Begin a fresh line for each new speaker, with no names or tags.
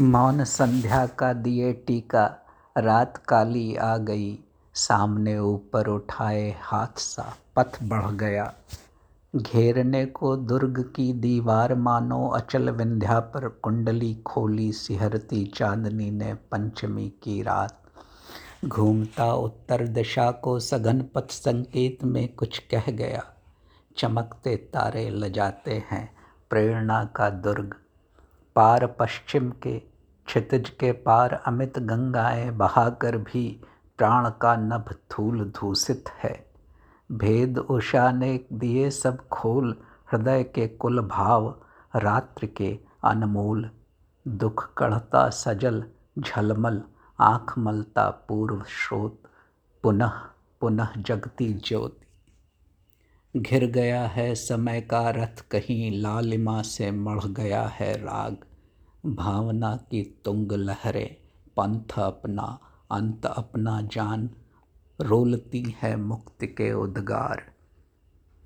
मौन संध्या का दिए टीका। रात काली आ गई। सामने ऊपर उठाए हाथ सा पथ बढ़ गया। घेरने को दुर्ग की दीवार मानो अचल विंध्या पर कुंडली खोली सिहरती चांदनी ने पंचमी की रात। घूमता उत्तर दिशा को सघन पथ संकेत में कुछ कह गया। चमकते तारे लजाते हैं। प्रेरणा का दुर्ग। पार पश्चिम के, क्षितिज के पार अमित गंगाएँ बहाकर भी प्राण का नभ थूल धूसित है। भेद उषा ने दिए सब खोल हृदय के कुल भाव, रात्रि के अनमोल। दुख कढ़ता सजल, झलमल, आँख मलता पूर्व स्रोत पुनः पुनः जगती ज्योति। घिर गया है समय का रथ कहीं, लालिमा से मढ़ गया है राग। भावना की तुंग लहरें पंथ अपना अंत अपना जान रोलती है मुक्ति के उद्गार।